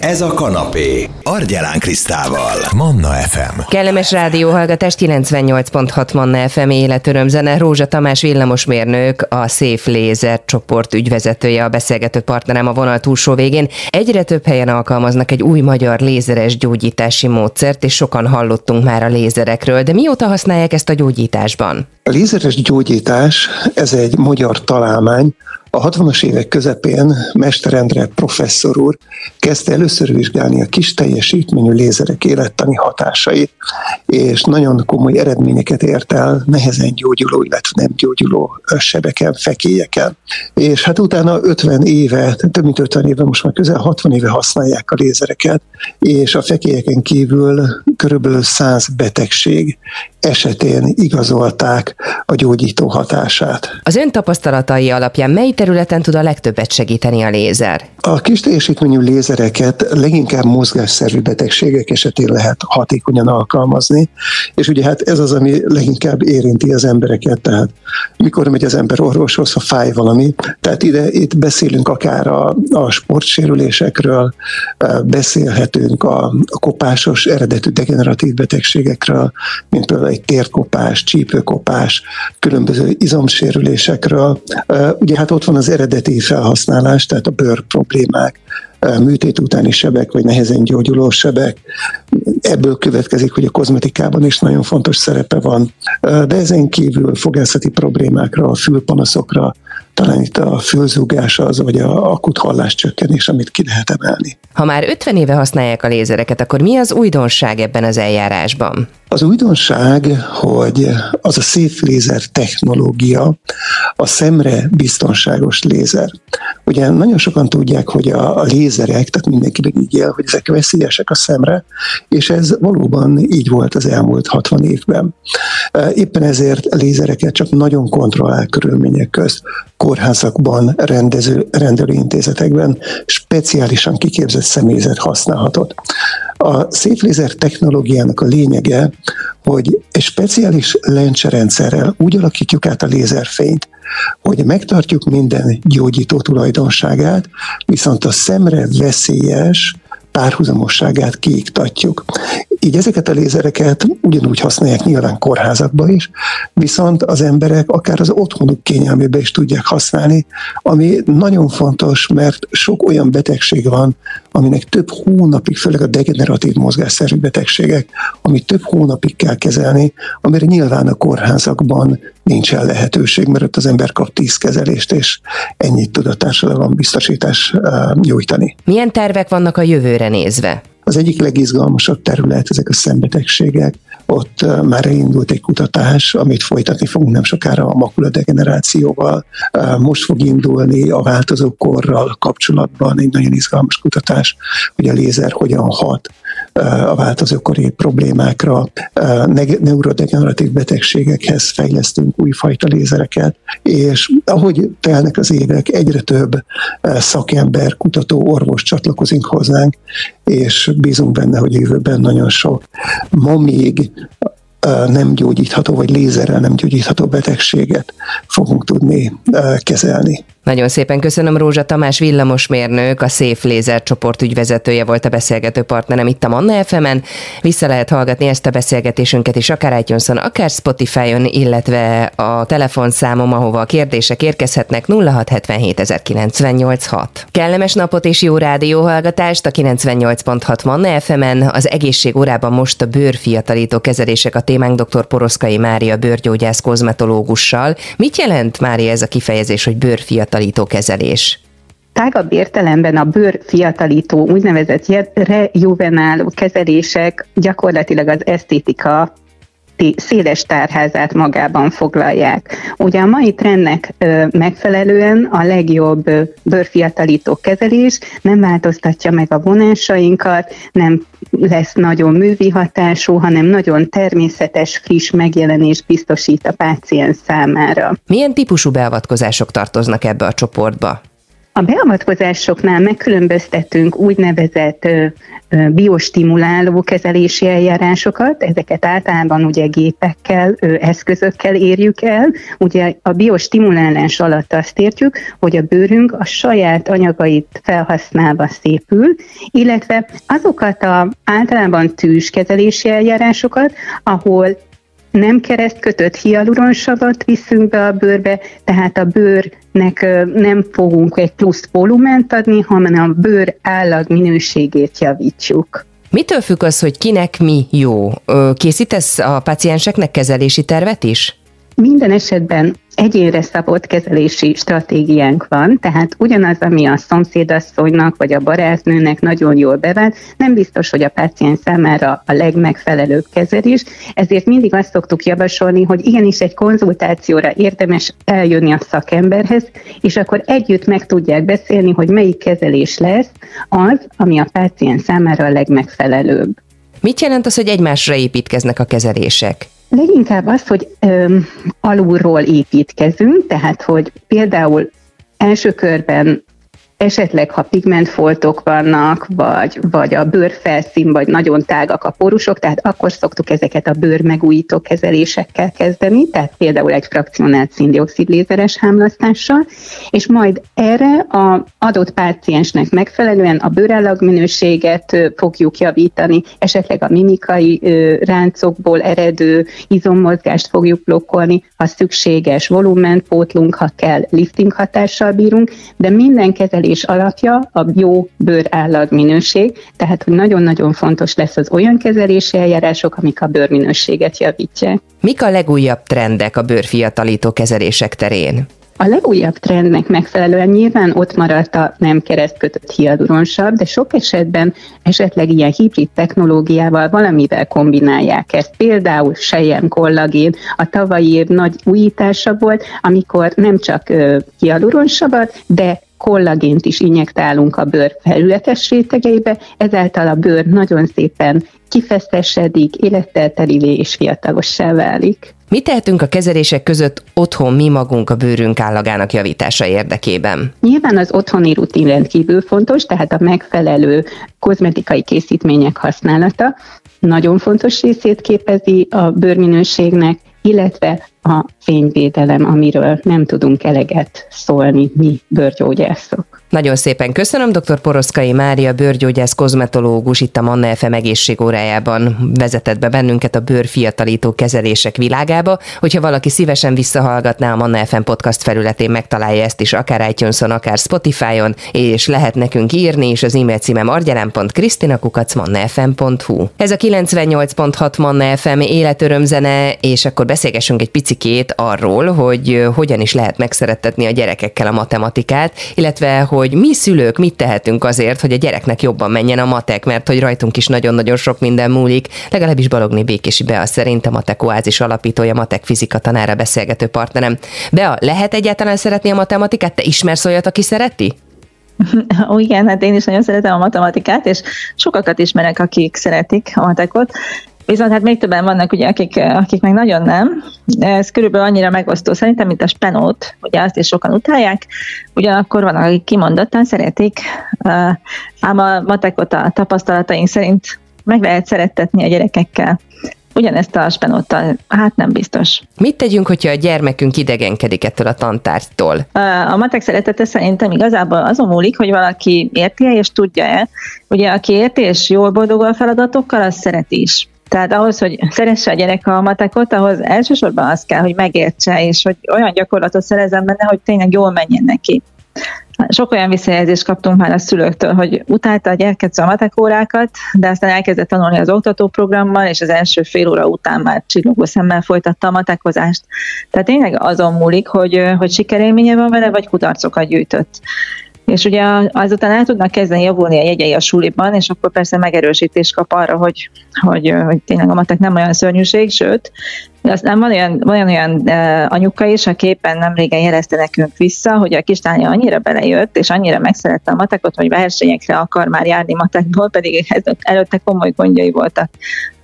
Ez a kanapé. Argyelán Krisztával. Manna FM. Kellemes rádióhallgatás 98.6 Manna FM életöröm zene. Rózsa Tamás villamosmérnök, a Safe Laser csoport ügyvezetője, a beszélgető partnerem a vonal túlsó végén. Egyre több helyen alkalmaznak egy új magyar lézeres gyógyítási módszert, és sokan hallottunk már a lézerekről. De mióta használják ezt a gyógyításban? A lézeres gyógyítás, ez egy magyar találmány, a 60-as évek közepén Mester Endre professzor úr kezdte először vizsgálni a kis teljesítményű lézerek élettani hatásait, és nagyon komoly eredményeket ért el nehezen gyógyuló, illetve nem gyógyuló sebeken, fekélyeken. És hát utána 50 éve, több mint 50 éve, most már közel 60 éve használják a lézereket, és a fekélyeken kívül körülbelül 100 betegség esetén igazolták a gyógyító hatását. Az ön tapasztalatai alapján mely területen tud a legtöbbet segíteni a lézer? A kis teljesítményű lézereket leginkább mozgásszervű betegségek esetén lehet hatékonyan alkalmazni, és ugye hát ez az, ami leginkább érinti az embereket, tehát mikor megy az ember orvoshoz, ha fáj valami, tehát ide itt beszélünk akár a, a sportsérülésekről, beszélhetünk a, a kopásos eredetű degeneratív betegségekről, mint például egy térkopás, csípőkopás, különböző izomsérülésekről. Ugye hát ott van az eredeti felhasználás, tehát a bőr problémák, műtét utáni sebek, vagy nehezen gyógyuló sebek. Ebből következik, hogy a kozmetikában is nagyon fontos szerepe van, de ezen kívül fogászati problémákra, a fülpanaszokra, talán itt a fülzúgás az, vagy a akut halláscsökkenés, amit ki lehet emelni. Ha már 50 éve használják a lézereket, akkor mi az újdonság ebben az eljárásban? Az újdonság, hogy az a Safe Laser technológia a szemre biztonságos lézer. Ugye nagyon sokan tudják, hogy a, a lézerek, tehát mindenki így él, hogy ezek veszélyesek a szemre, és ez valóban így volt az elmúlt 60 évben. Éppen ezért lézereket csak nagyon kontrollált körülmények közt kórházakban, rendező, rendelőintézetekben speciálisan kiképzett személyzet használhatott. A szétlézer technológiának a lényege, hogy egy speciális lencserendszerrel úgy alakítjuk át a lézerfényt, hogy megtartjuk minden gyógyító tulajdonságát, viszont a szemre veszélyes párhuzamosságát kiiktatjuk. Így ezeket a lézereket ugyanúgy használják nyilván kórházakban is, viszont az emberek akár az otthonuk kényelmébe is tudják használni, ami nagyon fontos, mert sok olyan betegség van, aminek több hónapig, főleg a degeneratív mozgásszerű betegségek, amit több hónapig kell kezelni, amire nyilván a kórházakban nincsen lehetőség, mert ott az ember kap tíz kezelést, és ennyit tud a társadalom biztosítás nyújtani. Milyen tervek vannak a jövőre nézve? Az egyik legizgalmasabb terület ezek a szembetegségek. Ott már elindult egy kutatás, amit folytatni fogunk nem sokára a makuladegenerációval. Most fog indulni a változó korral kapcsolatban egy nagyon izgalmas kutatás, hogy a lézer hogyan hat a változókori problémákra, neurodegeneratív betegségekhez fejlesztünk újfajta lézereket, és ahogy telnek az évek, egyre több szakember, kutató, orvos csatlakozik hozzánk, és bízunk benne, hogy jövőben nagyon sok ma még nem gyógyítható, vagy lézerrel nem gyógyítható betegséget fogunk tudni kezelni. Nagyon szépen köszönöm Rózsa Tamás villamosmérnök, a Safe Laser csoport ügyvezetője volt a beszélgető partnerem itt a Manna fm -en. Vissza lehet hallgatni ezt a beszélgetésünket is akár itunes akár Spotify-on, illetve a telefonszámom, ahova a kérdések érkezhetnek 0677 Kellemes napot és jó rádióhallgatást a 98.6 Manna fm -en. Az egészség órában most a bőrfiatalító kezelések a témánk dr. Poroszkai Mária bőrgyógyász kozmetológussal. Mit jelent Mária ez a kifejezés, hogy bőrfiatalító kezelés? Tágabb értelemben a bőr fiatalító, úgynevezett rejuvenáló kezelések gyakorlatilag az esztétika széles tárházát magában foglalják. Ugye a mai trendnek megfelelően a legjobb bőrfiatalító kezelés nem változtatja meg a vonásainkat, nem lesz nagyon művi hatású, hanem nagyon természetes, friss megjelenés biztosít a páciens számára. Milyen típusú beavatkozások tartoznak ebbe a csoportba? A beavatkozásoknál megkülönböztetünk úgynevezett biostimuláló kezelési eljárásokat, ezeket általában ugye gépekkel, eszközökkel érjük el. Ugye a biostimulálás alatt azt értjük, hogy a bőrünk a saját anyagait felhasználva szépül, illetve azokat a általában tűzkezelési eljárásokat, ahol nem keresztkötött hialuronsavat viszünk be a bőrbe, tehát a bőrnek nem fogunk egy plusz volument adni, hanem a bőr állag minőségét javítjuk. Mitől függ az, hogy kinek mi jó? Készítesz a pacienseknek kezelési tervet is? Minden esetben egyénre szabott kezelési stratégiánk van, tehát ugyanaz, ami a szomszédasszonynak vagy a barátnőnek nagyon jól bevált, nem biztos, hogy a páciens számára a legmegfelelőbb kezelés, ezért mindig azt szoktuk javasolni, hogy igenis egy konzultációra érdemes eljönni a szakemberhez, és akkor együtt meg tudják beszélni, hogy melyik kezelés lesz az, ami a páciens számára a legmegfelelőbb. Mit jelent az, hogy egymásra építkeznek a kezelések? Leginkább az, hogy ö, alulról építkezünk, tehát hogy például első körben esetleg ha pigmentfoltok vannak, vagy, vagy a bőrfelszín, vagy nagyon tágak a porusok, tehát akkor szoktuk ezeket a bőr megújító kezelésekkel kezdeni, tehát például egy frakcionált szindioxid lézeres hámlasztással, és majd erre a adott páciensnek megfelelően a bőrállag minőséget fogjuk javítani, esetleg a mimikai ráncokból eredő izommozgást fogjuk blokkolni, ha szükséges volument pótlunk, ha kell lifting hatással bírunk, de minden kezelés kezelés alapja a jó bőrállag minőség, tehát hogy nagyon-nagyon fontos lesz az olyan kezelési eljárások, amik a bőrminőséget javítják. Mik a legújabb trendek a bőrfiatalító kezelések terén? A legújabb trendnek megfelelően nyilván ott maradt a nem keresztkötött hialuronsav, de sok esetben esetleg ilyen hibrid technológiával valamivel kombinálják ezt. Például sejem kollagén a tavalyi év nagy újítása volt, amikor nem csak hialuronsavat, de kollagént is injektálunk a bőr felületes rétegeibe, ezáltal a bőr nagyon szépen kifesztesedik, életteltelivé és fiatalossá válik. Mit tehetünk a kezelések között otthon mi magunk a bőrünk állagának javítása érdekében? Nyilván az otthoni rutin rendkívül fontos, tehát a megfelelő kozmetikai készítmények használata nagyon fontos részét képezi a bőrminőségnek, illetve a fényvédelem, amiről nem tudunk eleget szólni mi bőrgyógyászok. Nagyon szépen köszönöm, dr. Poroszkai Mária, bőrgyógyász kozmetológus itt a Manna FM egészségórájában vezetett be bennünket a bőrfiatalító kezelések világába. Hogyha valaki szívesen visszahallgatná a Manna FM podcast felületén, megtalálja ezt is akár itunes akár Spotify-on, és lehet nekünk írni, és az e-mail címem argyelán.krisztinakukacmannafm.hu. Ez a 98.6 Manna FM életörömzene, és akkor beszélgessünk egy picikét arról, hogy hogyan is lehet megszerettetni a gyerekekkel a matematikát, illetve hogy hogy mi szülők mit tehetünk azért, hogy a gyereknek jobban menjen a matek, mert hogy rajtunk is nagyon-nagyon sok minden múlik. Legalábbis Balogni Békési Bea szerint a Matek Oázis alapítója, Matek fizika tanára beszélgető partnerem. Bea, lehet egyáltalán szeretni a matematikát? Te ismersz olyat, aki szereti? Ó, igen, hát én is nagyon szeretem a matematikát, és sokakat ismerek, akik szeretik a matekot. Viszont hát még többen vannak, ugye, akik, akik meg nagyon nem. Ez körülbelül annyira megosztó szerintem, mint a spenót, ugye azt is sokan utálják, ugyanakkor van, akik kimondottan szeretik, ám a matekot a tapasztalataink szerint meg lehet szerettetni a gyerekekkel. Ugyanezt a spenóttal, hát nem biztos. Mit tegyünk, hogyha a gyermekünk idegenkedik ettől a tantártól? A matek szeretete szerintem igazából azon múlik, hogy valaki érti és tudja-e. Ugye aki érti és jól boldogul a feladatokkal, az szeret is. Tehát ahhoz, hogy szeresse a gyerek a matekot, ahhoz elsősorban az kell, hogy megértse, és hogy olyan gyakorlatot szerezzen benne, hogy tényleg jól menjen neki. Sok olyan visszajelzést kaptunk már a szülőktől, hogy utálta a gyereket a matekórákat, de aztán elkezdett tanulni az oktatóprogrammal, és az első fél óra után már csillogó szemmel folytatta a matekozást. Tehát tényleg azon múlik, hogy, hogy sikerélménye van vele, vagy kudarcokat gyűjtött és ugye azután el tudnak kezdeni javulni a jegyei a suliban, és akkor persze megerősítést kap arra, hogy, hogy, hogy tényleg a matek nem olyan szörnyűség, sőt, aztán van olyan, van olyan anyuka is, aki éppen nem régen jelezte nekünk vissza, hogy a kislánya annyira belejött, és annyira megszerette a matekot, hogy versenyekre akar már járni matekból, pedig előtte komoly gondjai voltak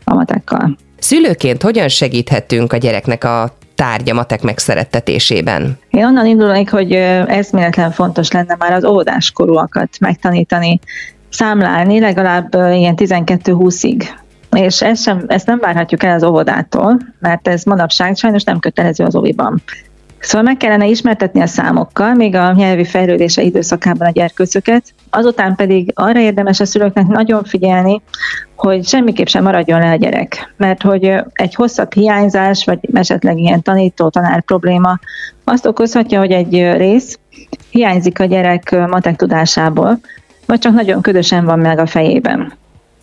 a matekkal. Szülőként hogyan segíthetünk a gyereknek a tárgya matek megszerettetésében? Én onnan indulnék, hogy eszméletlen fontos lenne már az óvodáskorúakat megtanítani számlálni legalább ilyen 12-20-ig. És ezt, sem, ezt nem várhatjuk el az óvodától, mert ez manapság sajnos nem kötelező az óviban. Szóval meg kellene ismertetni a számokkal, még a nyelvi fejlődése időszakában a gyerkőcöket, azután pedig arra érdemes a szülőknek nagyon figyelni, hogy semmiképp sem maradjon le a gyerek, mert hogy egy hosszabb hiányzás, vagy esetleg ilyen tanító-tanár probléma azt okozhatja, hogy egy rész hiányzik a gyerek matek tudásából, vagy csak nagyon ködösen van meg a fejében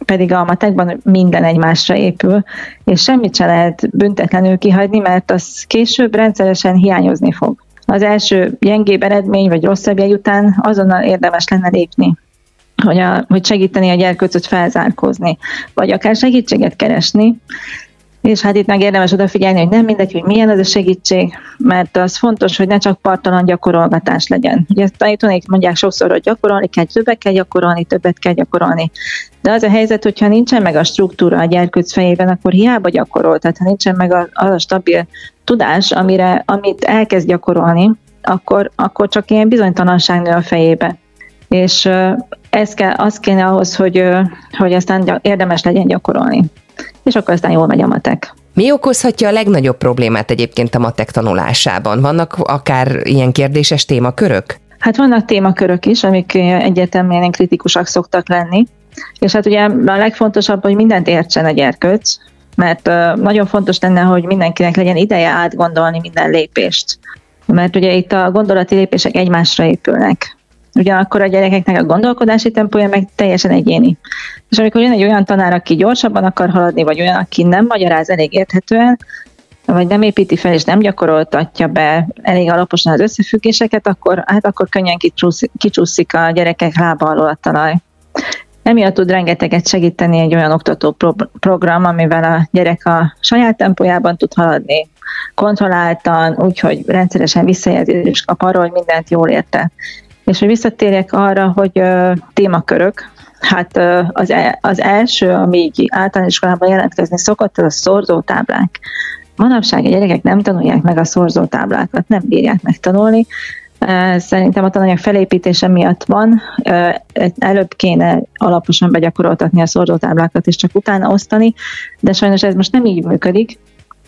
pedig a matekban minden egymásra épül, és semmit se lehet büntetlenül kihagyni, mert az később rendszeresen hiányozni fog. Az első gyengébb eredmény vagy rosszabb jegy után azonnal érdemes lenne lépni, hogy, a, hogy segíteni a gyerkőcöt felzárkózni, vagy akár segítséget keresni, és hát itt meg érdemes odafigyelni, hogy nem mindegy, hogy milyen az a segítség, mert az fontos, hogy ne csak partalan gyakorolgatás legyen. Ugye ezt tanítanék, mondják sokszor, hogy gyakorolni kell, többet kell gyakorolni, többet kell gyakorolni. De az a helyzet, hogyha nincsen meg a struktúra a gyerkőc fejében, akkor hiába gyakorol, tehát ha nincsen meg az a stabil tudás, amire, amit elkezd gyakorolni, akkor, akkor csak ilyen bizonytalanság nő a fejébe. És ez kell, az kéne ahhoz, hogy, hogy aztán érdemes legyen gyakorolni és akkor aztán jól megy a matek. Mi okozhatja a legnagyobb problémát egyébként a matek tanulásában? Vannak akár ilyen kérdéses témakörök? Hát vannak témakörök is, amik egyértelműen kritikusak szoktak lenni, és hát ugye a legfontosabb, hogy mindent értsen a gyerkőc, mert nagyon fontos lenne, hogy mindenkinek legyen ideje átgondolni minden lépést. Mert ugye itt a gondolati lépések egymásra épülnek. Ugyanakkor a gyerekeknek a gondolkodási tempója meg teljesen egyéni. És amikor jön egy olyan tanár, aki gyorsabban akar haladni, vagy olyan, aki nem magyaráz elég érthetően, vagy nem építi fel és nem gyakoroltatja be elég alaposan az összefüggéseket, akkor, hát akkor könnyen kicsúszik a gyerekek lába alól a talaj. Emiatt tud rengeteget segíteni egy olyan oktató pro- program, amivel a gyerek a saját tempójában tud haladni, kontrolláltan, úgyhogy rendszeresen visszajelzést kap arról, hogy mindent jól érte. És hogy visszatérjek arra, hogy uh, témakörök, hát az, e, az első, ami így általános iskolában jelentkezni szokott, az a szorzótáblák. Manapság a gyerekek nem tanulják meg a szorzótáblákat, nem bírják megtanulni. Szerintem a tananyag felépítése miatt van. Előbb kéne alaposan begyakoroltatni a szorzótáblákat, és csak utána osztani, de sajnos ez most nem így működik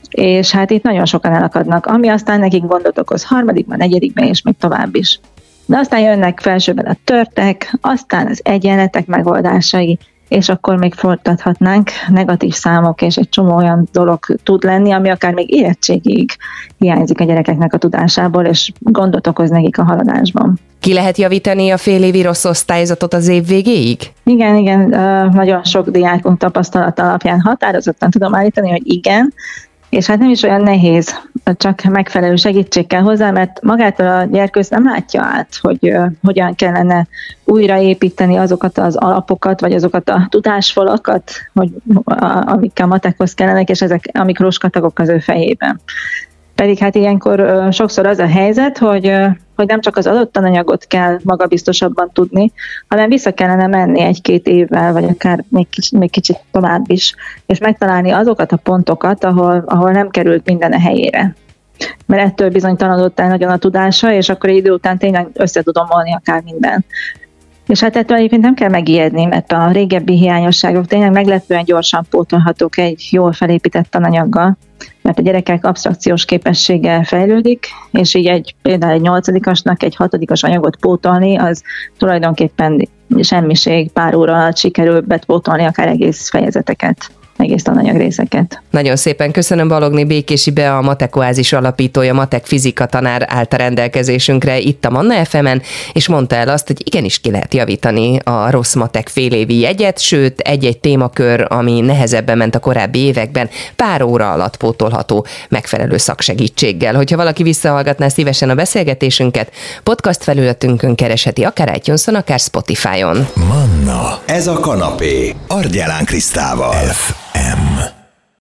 és hát itt nagyon sokan elakadnak, ami aztán nekik gondot okoz harmadikban, negyedikben, és még tovább is. De aztán jönnek felsőben a törtek, aztán az egyenletek megoldásai, és akkor még folytathatnánk negatív számok, és egy csomó olyan dolog tud lenni, ami akár még érettségig hiányzik a gyerekeknek a tudásából, és gondot okoz nekik a haladásban. Ki lehet javítani a fél évi rossz osztályzatot az év végéig? Igen, igen, nagyon sok diákunk tapasztalat alapján határozottan tudom állítani, hogy igen, és hát nem is olyan nehéz, csak megfelelő segítség kell hozzá, mert magától a gyerkőz nem látja át, hogy hogyan kellene újraépíteni azokat az alapokat, vagy azokat a tudásfalakat, hogy, uh, amik a matekhoz kellenek, és ezek, amik roskatagok az ő fejében. Pedig hát ilyenkor sokszor az a helyzet, hogy, hogy nem csak az adott tananyagot kell magabiztosabban tudni, hanem vissza kellene menni egy-két évvel, vagy akár még kicsit, még kicsit tovább is, és megtalálni azokat a pontokat, ahol, ahol nem került minden a helyére. Mert ettől bizonytalanodott el nagyon a tudása, és akkor idő után tényleg össze tudom volni akár minden. És hát ettől egyébként nem kell megijedni, mert a régebbi hiányosságok tényleg meglepően gyorsan pótolhatók egy jól felépített tananyaggal, mert a gyerekek absztrakciós képessége fejlődik, és így egy, például egy nyolcadikasnak egy hatodikas anyagot pótolni, az tulajdonképpen semmiség, pár óra alatt sikerül betpótolni akár egész fejezeteket egész tananyag részeket. Nagyon szépen köszönöm Balogni Békési Be, a Matekoázis alapítója, Matek fizika tanár állt a rendelkezésünkre itt a Manna fm és mondta el azt, hogy igenis ki lehet javítani a rossz matek félévi jegyet, sőt egy-egy témakör, ami nehezebben ment a korábbi években, pár óra alatt pótolható megfelelő szaksegítséggel. Hogyha valaki visszahallgatná szívesen a beszélgetésünket, podcast felületünkön keresheti akár itunes akár Spotify-on. Manna, ez a kanapé, Argyelán Krisztával. F. FM.